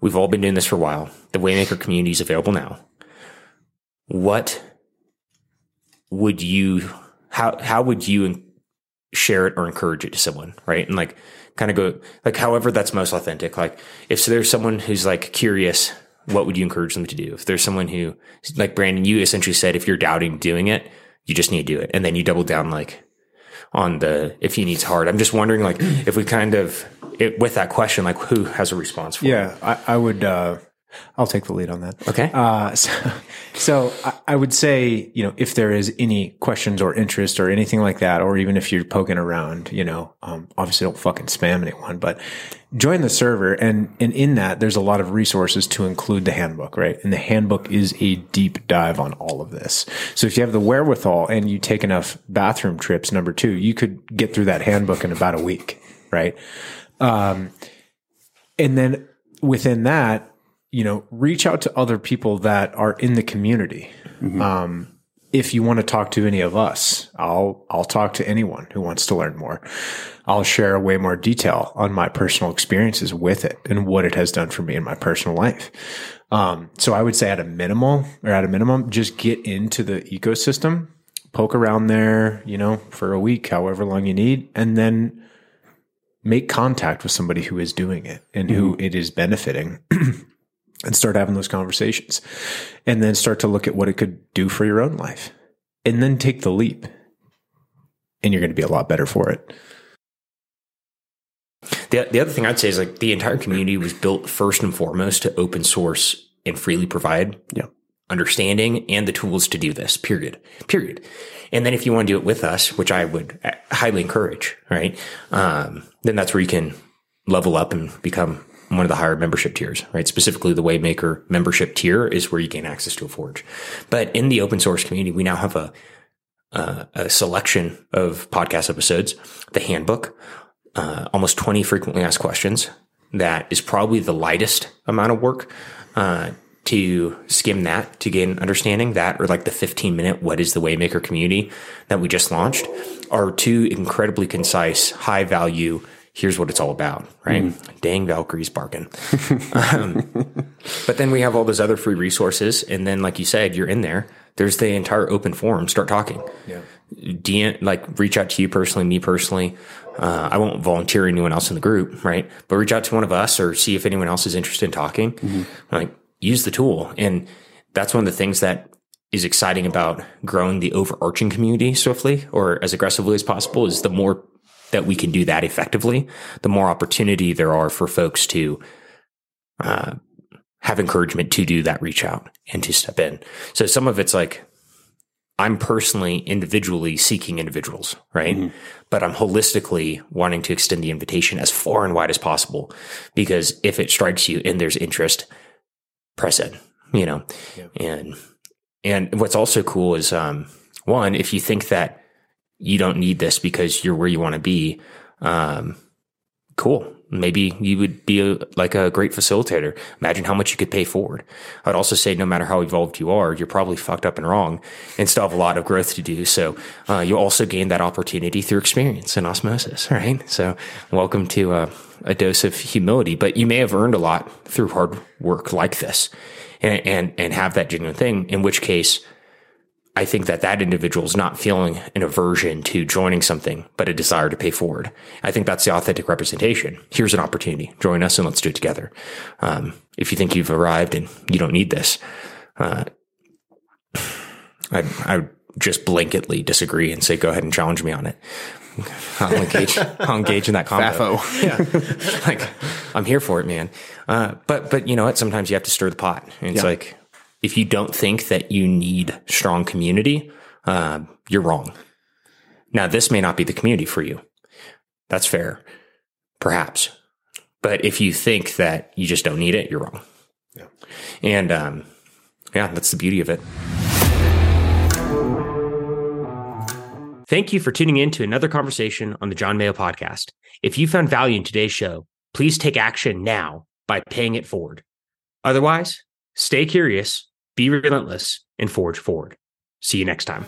we've all been doing this for a while. The Waymaker community is available now. What would you how how would you share it or encourage it to someone, right? And like kind of go like however that's most authentic. Like if so there's someone who's like curious, what would you encourage them to do? If there's someone who like Brandon, you essentially said if you're doubting doing it, you just need to do it. And then you double down like on the if he needs hard. I'm just wondering like if we kind of it, with that question, like who has a response for Yeah, I, I would. Uh, I'll take the lead on that. Okay. Uh, so, so I, I would say, you know, if there is any questions or interest or anything like that, or even if you're poking around, you know, um, obviously don't fucking spam anyone, but join the server. And, and in that, there's a lot of resources to include the handbook, right? And the handbook is a deep dive on all of this. So if you have the wherewithal and you take enough bathroom trips, number two, you could get through that handbook in about a week, right? Um, and then within that, you know, reach out to other people that are in the community. Um, if you want to talk to any of us, I'll I'll talk to anyone who wants to learn more. I'll share way more detail on my personal experiences with it and what it has done for me in my personal life. Um, so I would say at a minimal or at a minimum, just get into the ecosystem, poke around there, you know, for a week, however long you need, and then make contact with somebody who is doing it and who it is benefiting and start having those conversations and then start to look at what it could do for your own life and then take the leap and you're going to be a lot better for it The, the other thing I'd say is like the entire community was built first and foremost to open source and freely provide Yeah. understanding and the tools to do this, period. Period. And then if you want to do it with us, which I would uh, highly encourage, right? Um, then that's where you can level up and become one of the higher membership tiers, right? Specifically, the Waymaker membership tier is where you gain access to a Forge. But in the open source community, we now have a, uh, a selection of podcast episodes, the handbook, uh, almost 20 frequently asked questions. That is probably the lightest amount of work uh, to skim that to gain understanding. That or like the 15 minute what is the Waymaker community that we just launched are two incredibly concise, high value. Here's what it's all about, right? Dang, Valkyrie's barking. um, but then we have all those other free resources, and then, like you said, you're in there. There's the entire open forum. Start talking. Yeah. DM, like reach out to you personally, me personally. Uh, I won't volunteer anyone else in the group, right? But reach out to one of us or see if anyone else is interested in talking. Like use the tool. And that's one of the things that is exciting about growing the overarching community swiftly or as aggressively as possible is the more that we can do that effectively, the more opportunity there are for folks to, uh, have encouragement to do that reach out and to step in. So some of it's like, I'm personally individually seeking individuals, right? But I'm holistically wanting to extend the invitation as far and wide as possible because if it strikes you and there's interest, press it, you know, and, and what's also cool is, um, one, if you think that you don't need this because you're where you want to be, um, cool. Maybe you would be a, like a great facilitator. Imagine how much you could pay forward. I'd also say no matter how evolved you are, you're probably fucked up and wrong and still have a lot of growth to do. So, uh, you'll also gain that opportunity through experience and osmosis, right? So welcome to uh, a dose of humility, but you may have earned a lot through hard work like this and, and, and have that genuine thing, in which case, I think that that individual is not feeling an aversion to joining something, but a desire to pay forward. I think that's the authentic representation. Here's an opportunity. Join us and let's do it together. Um, if you think you've arrived and you don't need this, uh, I, I would just blanketly disagree and say, go ahead and challenge me on it. I'll engage, I'll engage in that combo. Fafo. Yeah. like, I'm here for it, man. Uh, but, but you know what? Sometimes you have to stir the pot. It's Yeah. like, if you don't think that you need strong community, uh, you're wrong. Now, this may not be the community for you. That's fair, perhaps. But if you think that you just don't need it, you're wrong. Yeah. And um, yeah, that's the beauty of it. Thank you for tuning in to another conversation on the Jon Mayo podcast. If you found value in today's show, please take action now by paying it forward. Otherwise, stay curious, be relentless, and forge forward. See you next time.